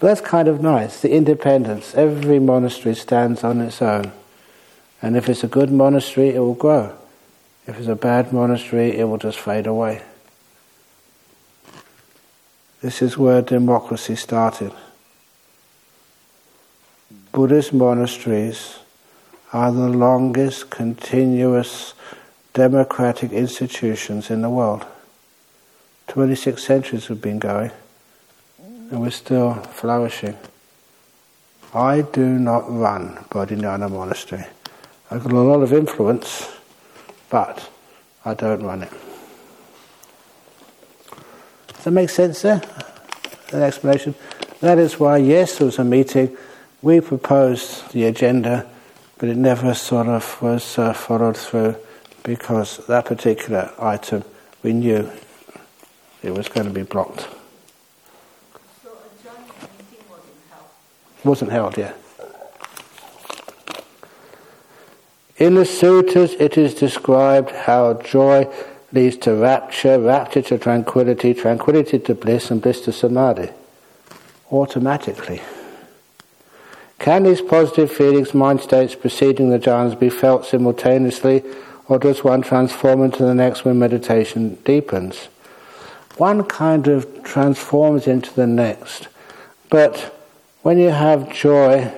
[SPEAKER 1] that's kind of nice, the independence. Every monastery stands on its own. And if it's a good monastery, it will grow. If it's a bad monastery, it will just fade away. This is where democracy started. Buddhist monasteries are the longest continuous democratic institutions in the world. 26 centuries have been going, and we're still flourishing. I do not run Bodhinyana Monastery. I've got a lot of influence, but I don't run it. Does that make sense there? An explanation? That is why, yes, there was a meeting. We proposed the agenda, but it never sort of was uh, followed through because that particular item we knew it was going to be blocked.
[SPEAKER 2] So a joint meeting wasn't held.
[SPEAKER 1] Wasn't held, yeah. In the sutras, it is described how joy leads to rapture, rapture to tranquility, tranquility to bliss, and bliss to samadhi. Automatically. Can these positive feelings, mind states preceding the jhanas be felt simultaneously, or does one transform into the next when meditation deepens? One kind of transforms into the next, but when you have joy,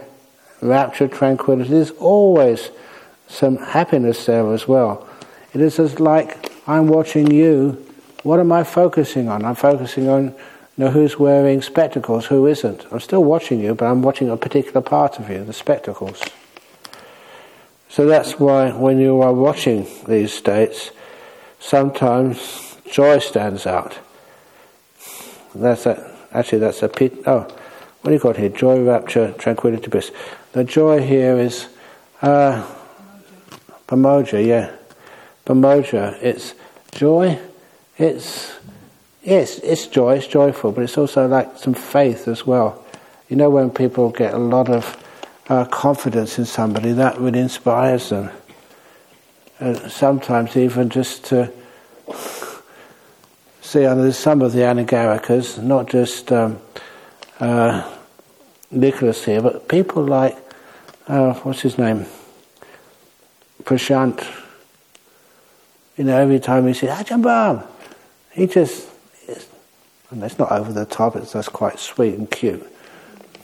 [SPEAKER 1] rapture, tranquility, there's always some happiness there as well. It is as like I'm watching you. What am I focusing on? I'm focusing on know, who's wearing spectacles, who isn't. I'm still watching you, but I'm watching a particular part of you, the spectacles. So that's why when you are watching these states, sometimes joy stands out. That's a, actually that's a pit. Oh, what do you got here? Joy, rapture, tranquility, bliss. The joy here is uh, pamojja, yeah. Pamojja, it's joy, it's, yes, it's joy, it's joyful, but it's also like some faith as well. You know, when people get a lot of uh, confidence in somebody, that really inspires them. Uh, sometimes even just to see, there's some of the Anagarikas, not just um, uh, Nicholas here, but people like, uh, what's his name? Prashant. You know, every time he says, Ajahn Brahm, he just, and it's not over the top, it's just quite sweet and cute.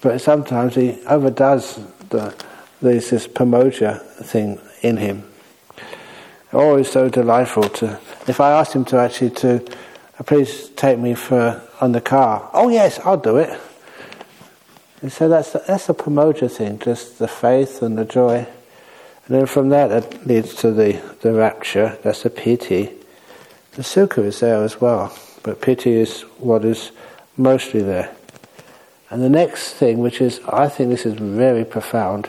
[SPEAKER 1] But sometimes he overdoes the, there's this pamojja thing in him. Always so delightful to, if I asked him to actually to, uh, please take me for, on the car, oh yes, I'll do it. And so that's the, that's a pamojja thing, just the faith and the joy. And then from that, it leads to the, the rapture, that's the piti. The sukha is there as well, but piti is what is mostly there. And the next thing, which is, I think this is very profound,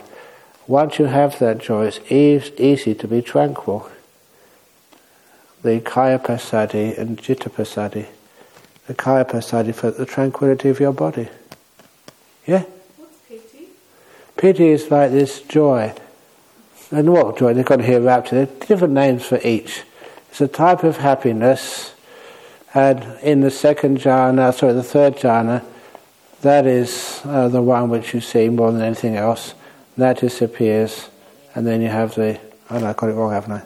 [SPEAKER 1] once you have that joy, it's easy to be tranquil. The kaya passaddhi and citta passaddhi. The kaya passaddhi for the tranquility of your body. Yeah?
[SPEAKER 2] What's piti?
[SPEAKER 1] Piti is like this joy and what joy? They've got here rapture. There are different names for each. It's a type of happiness, and in the second jhana, sorry, the third jhana, that is uh, the one which you see more than anything else. That disappears, and then you have the. Oh no, I got it wrong, haven't I?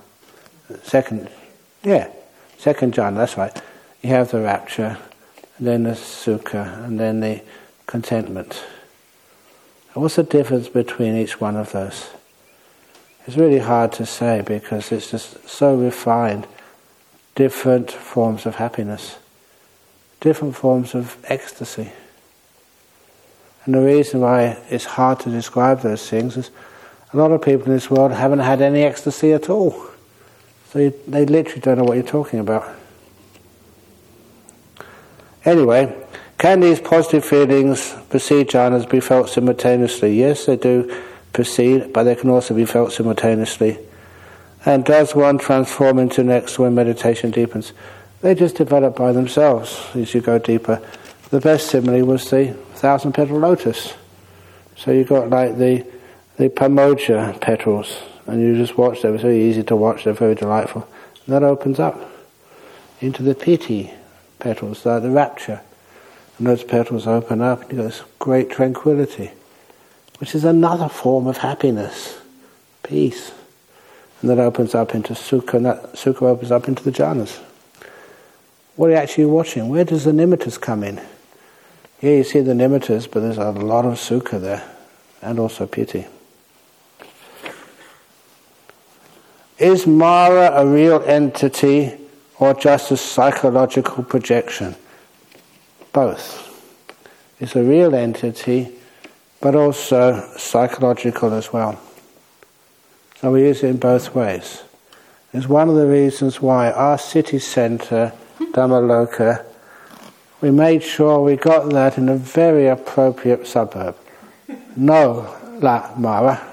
[SPEAKER 1] Second, yeah, second jhana. That's right. You have the rapture, then the sukha, and then the contentment. What's the difference between each one of those? It's really hard to say because it's just so refined. Different forms of happiness, different forms of ecstasy. And the reason why it's hard to describe those things is a lot of people in this world haven't had any ecstasy at all. So you, they literally don't know what you're talking about. Anyway, can these positive feelings precede jhanas be felt simultaneously? Yes, they do perceived, but they can also be felt simultaneously. And does one transform into next when meditation deepens? They just develop by themselves as you go deeper. The best simile was the thousand petal lotus. So you got like the the pamojja petals, and you just watch them. It's very easy to watch. They're very delightful. And that opens up into the piti petals, like the rapture, and those petals open up, and you got this great tranquility which is another form of happiness, peace. And that opens up into sukha, and that sukha opens up into the jhanas. What are you actually watching? Where does the nimittas come in? Yeah, you see the nimittas, but there's a lot of sukha there, and also piti. Is Mara a real entity or just a psychological projection? Both. It's a real entity, but also psychological as well. So we use it in both ways. It's one of the reasons why our city centre, Dhammaloka, we made sure we got that in a very appropriate suburb. No La Mara.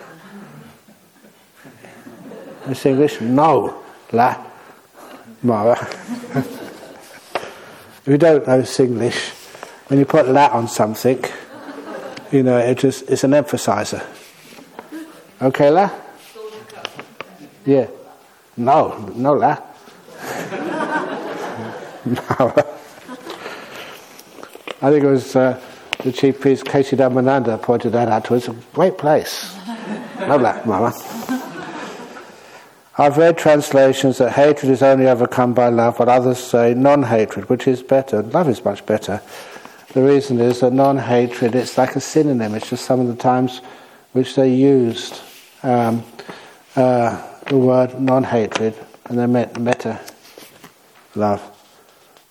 [SPEAKER 1] It's English, no La Mara. if you don't know Singlish, when you put la on something, you know, it just, it's an emphasizer. Okay, la? Yeah. No, no la. no. I think it was uh, the chief priest, K. Sri Dhammananda, pointed that out to us. A great place. no la, mama. I've read translations that hatred is only overcome by love, but others say non-hatred, which is better. Love is much better. The reason is that non-hatred, it's like a synonym. It's just some of the times which they used um, uh, the word non-hatred, and they meant metta, love.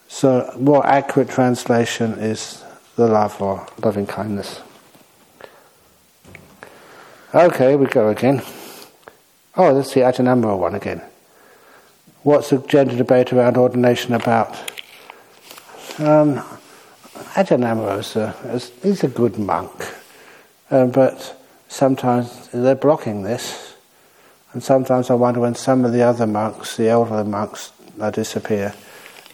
[SPEAKER 1] So, more accurate translation is the love or loving kindness. Okay, we go again. Oh, let's see Ajahn one again. What's the gender debate around ordination about? Um, Ajahn is a, he's a good monk, um, but sometimes they're blocking this, and sometimes I wonder when some of the other monks, the elder monks, uh, disappear,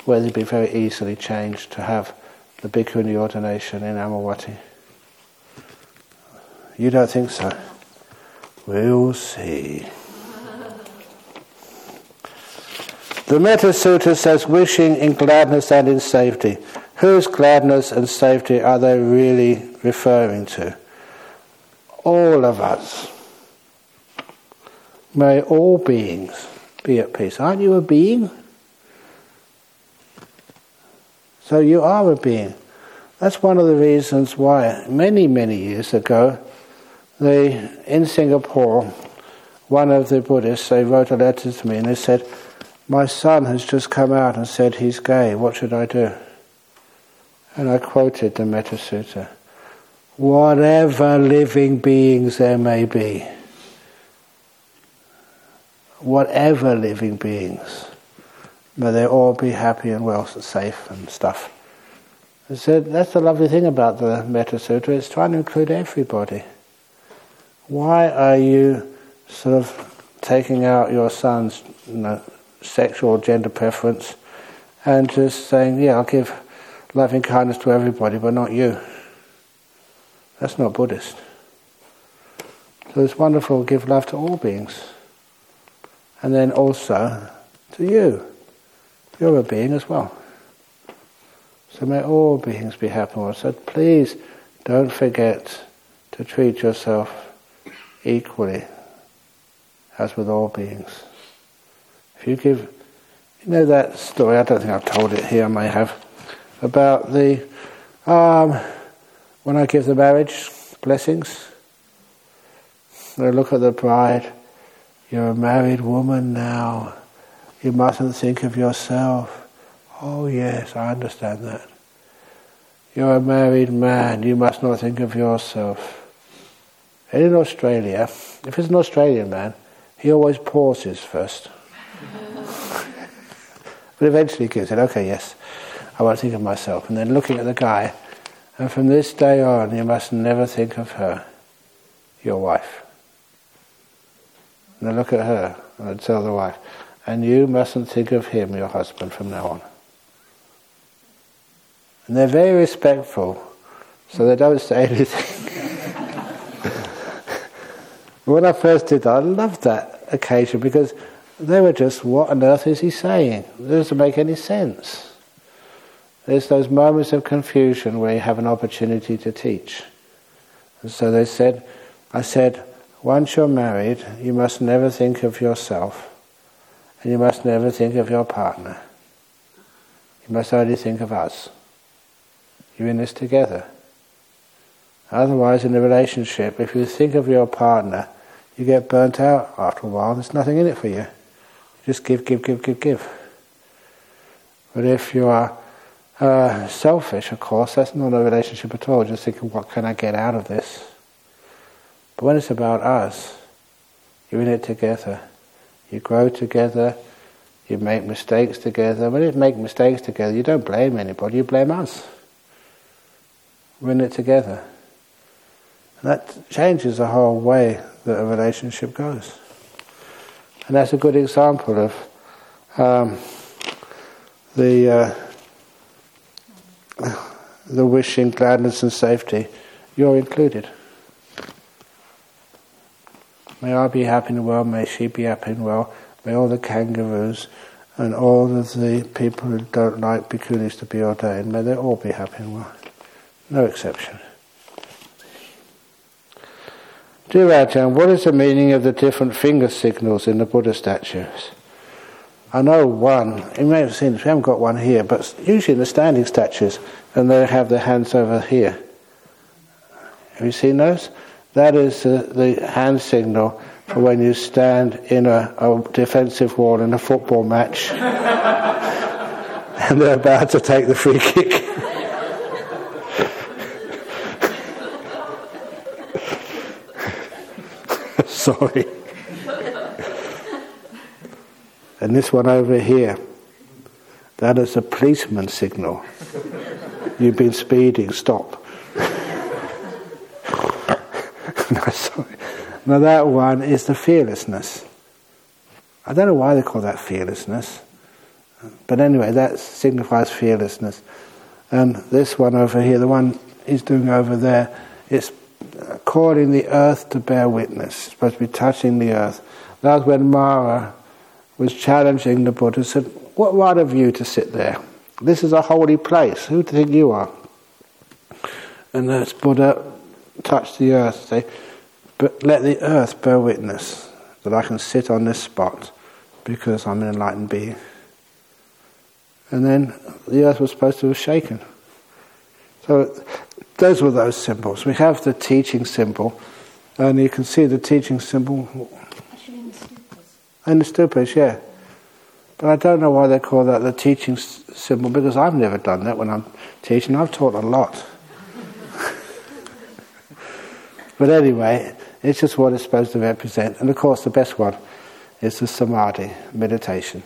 [SPEAKER 1] whether they'd be very easily changed to have the bhikkhuni ordination in Amaravati. You don't think so? We'll see. The Metta Sutta says wishing in gladness and in safety. Whose gladness and safety are they really referring to? All of us. May all beings be at peace. Aren't you a being? So you are a being. That's one of the reasons why many, many years ago, they, in Singapore, one of the Buddhists, they wrote a letter to me and they said, my son has just come out and said he's gay, what should I do? And I quoted the Metta Sutta. Whatever living beings there may be, whatever living beings, may they all be happy and well, safe and stuff. Said, that's the lovely thing about the Metta Sutta, it's trying to include everybody. Why are you sort of taking out your son's you know, sexual gender preference and just saying, yeah, I'll give loving kindness to everybody, but not you. That's not Buddhist. So it's wonderful to give love to all beings. And then also to you. You're a being as well. So may all beings be happy. So please don't forget to treat yourself equally as with all beings. If you give, you know that story, I don't think I've told it here, I may have, about the, um, when I give the marriage blessings, I look at the bride, you're a married woman now, you mustn't think of yourself. Oh yes, I understand that. You're a married man, you must not think of yourself. And in Australia, if it's an Australian man, he always pauses first. but eventually he said, okay, yes, I won't think of myself. And then looking at the guy, and from this day on, you must never think of her, your wife. And then look at her, and I'd tell the wife, and you mustn't think of him, your husband, from now on. And they're very respectful, so they don't say anything. when I first did that, I loved that occasion because they were just, what on earth is he saying? It doesn't make any sense. There's those moments of confusion where you have an opportunity to teach. And so they said, I said, once you're married, you must never think of yourself, and you must never think of your partner. You must only think of us. You're in this together. Otherwise, in a relationship, if you think of your partner, you get burnt out after a while. There's nothing in it for you. Just give, give, give, give, give. But if you are uh, selfish, of course, that's not a relationship at all. Just thinking, what can I get out of this? But when it's about us, you're in it together. You grow together. You make mistakes together. When you make mistakes together, you don't blame anybody. You blame us. We're in it together. And that changes the whole way that a relationship goes. And that's a good example of um, the uh, the wishing gladness and safety. You're included. May I be happy in the world, may she be happy in the world, may all the kangaroos and all of the people who don't like bhikkhunis to be ordained, may they all be happy in the world. No exception. Dear Ajahn, what is the meaning of the different finger signals in the Buddha statues? I know one, you may have seen, we haven't got one here, but usually in the standing statues, and they have their hands over here. Have you seen those? That is the, the hand signal for when you stand in a, a defensive wall in a football match and they're about to take the free kick. Sorry. And this one over here, that is a policeman signal. You've been speeding, stop. no, sorry. Now that one is the fearlessness. I don't know why they call that fearlessness. But anyway, that signifies fearlessness. And this one over here, the one he's doing over there, it's calling the earth to bear witness. It's supposed to be touching the earth. That was when Mara was challenging the Buddha, said, What right have you to sit there? This is a holy place. Who do you think you are? And the Buddha touched the earth, say, But let the earth bear witness that I can sit on this spot because I'm an enlightened being. And then the earth was supposed to have shaken. So those were those symbols. We have the teaching symbol, and you can see the teaching symbol.
[SPEAKER 4] Actually, in the stupas.
[SPEAKER 1] In the stupas, yeah. But I don't know why they call that the teaching symbol because I've never done that when I'm teaching. I've taught a lot. but anyway, it's just what it's supposed to represent. And of course, the best one is the samadhi, meditation.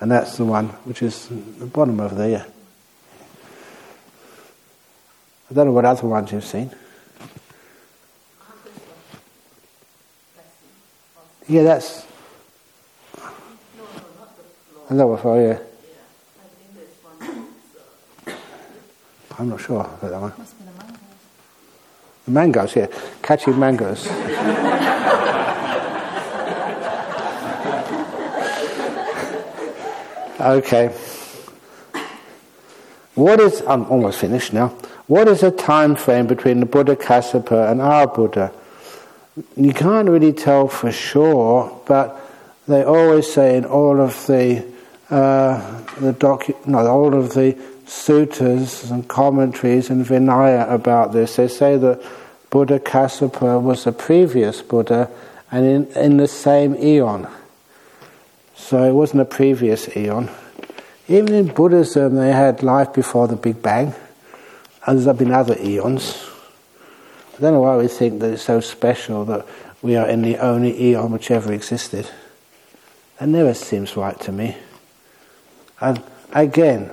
[SPEAKER 1] And that's the one which is the bottom over there. Uh, I don't know what other ones you've seen. Yeah, that's. Know what for, yeah. I'm not sure about that one.
[SPEAKER 4] Mangoes,
[SPEAKER 1] yeah. Catching mangoes. okay. What is, I'm almost finished now. What is the time frame between the Buddha Kassapa and our Buddha? You can't really tell for sure, but they always say in all of the uh, the docu- no, all of the suttas and commentaries and Vinaya about this, they say that Buddha Kassapa was the previous Buddha and in, in the same eon. So it wasn't a previous eon. Even in Buddhism, they had life before the Big Bang, and there's been other eons. I don't know why we think that it's so special that we are in the only eon which ever existed. That never seems right to me. And again,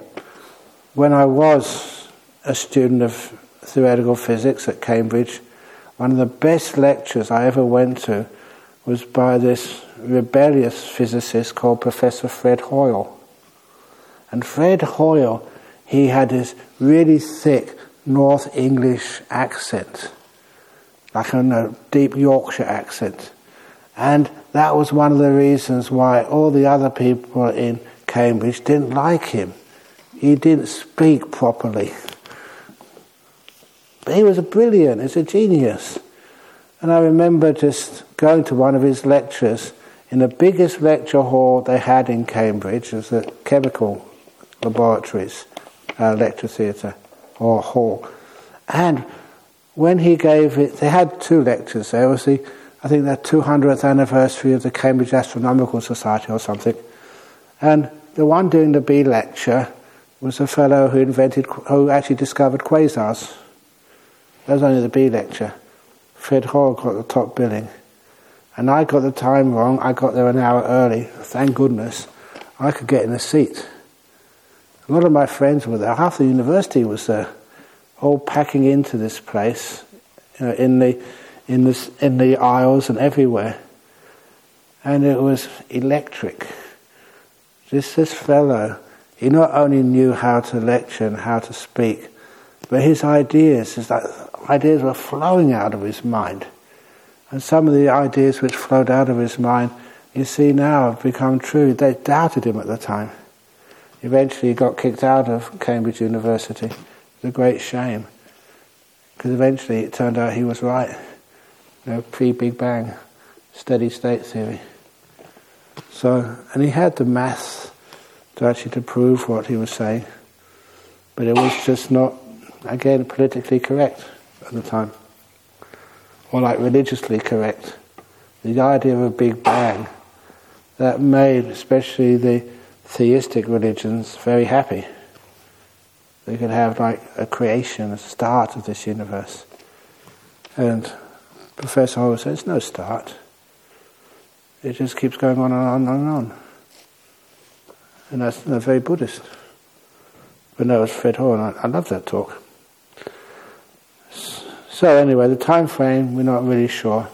[SPEAKER 1] when I was a student of theoretical physics at Cambridge, one of the best lectures I ever went to was by this rebellious physicist called Professor Fred Hoyle. And Fred Hoyle, he had this really thick North English accent, like a deep Yorkshire accent. And that was one of the reasons why all the other people in Cambridge didn't like him. He didn't speak properly. But he was a brilliant, he's a genius. And I remember just going to one of his lectures in the biggest lecture hall they had in Cambridge. It was the chemical laboratories uh, lecture theatre or hall. And when he gave it, they had two lectures. There was the, I think, the 200th anniversary of the Cambridge Astronomical Society or something. And the one doing the B lecture was a fellow who invented, who actually discovered quasars. That was only the B lecture. Fred Hoyle got the top billing. And I got the time wrong. I got there an hour early. Thank goodness. I could get in a seat. A lot of my friends were there. Half the university was there, all packing into this place, you know, in the in the in the aisles and everywhere. And it was electric. This this fellow, he not only knew how to lecture and how to speak, but his ideas, his ideas were flowing out of his mind. And some of the ideas which flowed out of his mind, you see now, have become true. They doubted him at the time. Eventually, he got kicked out of Cambridge University. It's a great shame. Because eventually it turned out he was right. You know, pre Big Bang, steady state theory. So, and he had the maths to actually to prove what he was saying, but it was just not again, politically correct at the time, or like religiously correct. The idea of a big bang that made especially the theistic religions very happy. They could have like a creation, a start of this universe. And Professor Hoyle says, it's no start. It just keeps going on and on and on. And that's, that's very Buddhist. But no, it was Fred Hoyle, I, I love that talk. So anyway, the time frame we're not really sure.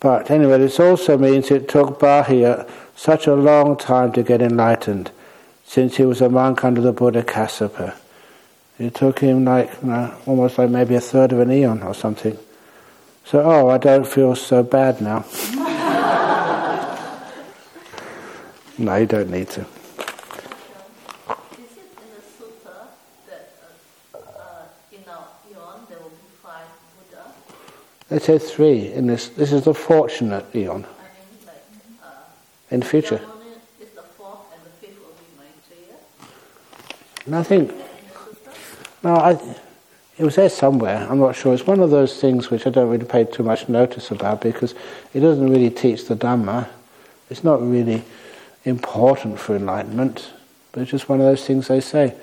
[SPEAKER 1] But anyway, this also means it took Bahiya such a long time to get enlightened, since he was a monk under the Buddha Kassapa. It took him like you know, almost like maybe a third of an eon or something. So, oh, I don't feel so bad now. No, you don't need to. They say three in this. This is the fortunate eon. In the future. And I think, no, I, it was there somewhere. I'm not sure. It's one of those things which I don't really pay too much notice about because it doesn't really teach the Dhamma. It's not really important for enlightenment, but it's just one of those things they say.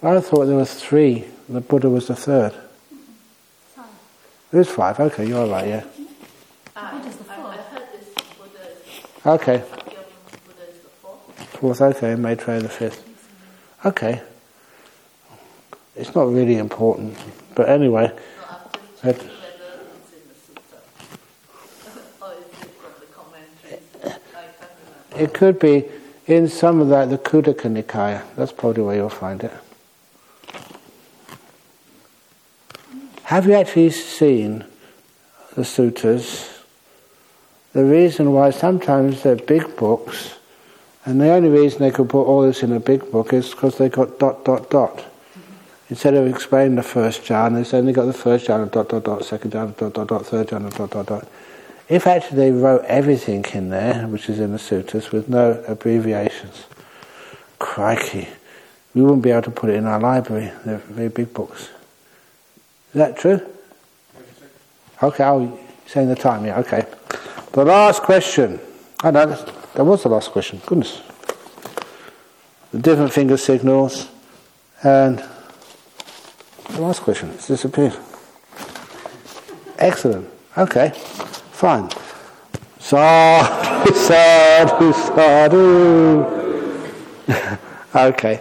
[SPEAKER 1] But I thought there were three. The Buddha was the third. There's five. Okay, you're right. Yeah.
[SPEAKER 2] Uh,
[SPEAKER 1] okay. Fourth. Okay, Maitreya the fifth. Okay. It's not really important, but anyway. That, it could be in some of that, the Khuddaka Nikaya. That's probably where you'll find it. Have you actually seen the sutras? The reason why sometimes they're big books, and the only reason they could put all this in a big book is because they got dot dot dot. Instead of explaining the first jhana, They've only got the first jhana dot dot dot, second jhana dot dot dot, third jhana dot dot dot. If actually they wrote everything in there, which is in the sutras, with no abbreviations, crikey, we wouldn't be able to put it in our library. They're very big books. Is that true? Okay, I'll saying the time, yeah, okay. The last question. Oh no, that was the last question. Goodness. The different finger signals and the last question. It's disappeared. Excellent. Okay. Fine. Sadhu, sadhu, sadhu. okay.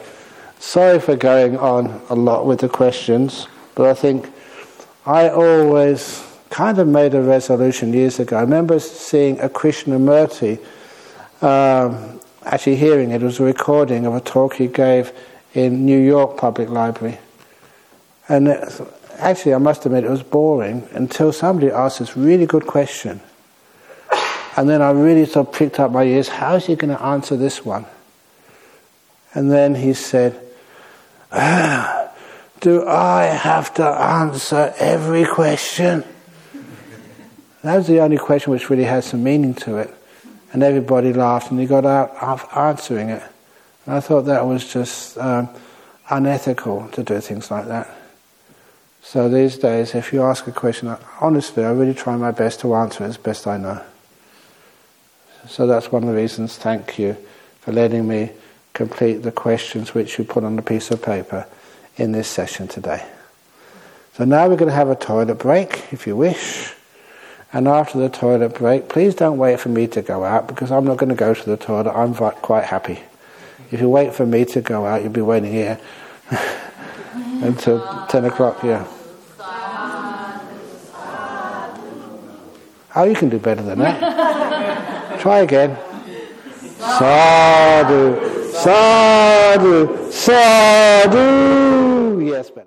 [SPEAKER 1] Sorry for going on a lot with the questions, but I think I always kind of made a resolution years ago. I remember seeing a Krishnamurti, um, actually hearing it, it was a recording of a talk he gave in New York Public Library. And actually, I must admit, it was boring until somebody asked this really good question. And then I really sort of pricked up my ears how is he going to answer this one? And then he said, ah, do I have to answer every question? That was the only question which really had some meaning to it. And everybody laughed and he got out of answering it. And I thought that was just um, unethical to do things like that. So these days, if you ask a question, honestly, I really try my best to answer it as best I know. So that's one of the reasons, thank you for letting me complete the questions which you put on a piece of paper in this session today. So now we're going to have a toilet break, if you wish. And after the toilet break, please don't wait for me to go out because I'm not going to go to the toilet. I'm quite happy. If you wait for me to go out, you'll be waiting here until 10 o'clock, yeah. Oh, you can do better than that. Try again. Sadhu, sadhu, sadhu. Yes, better.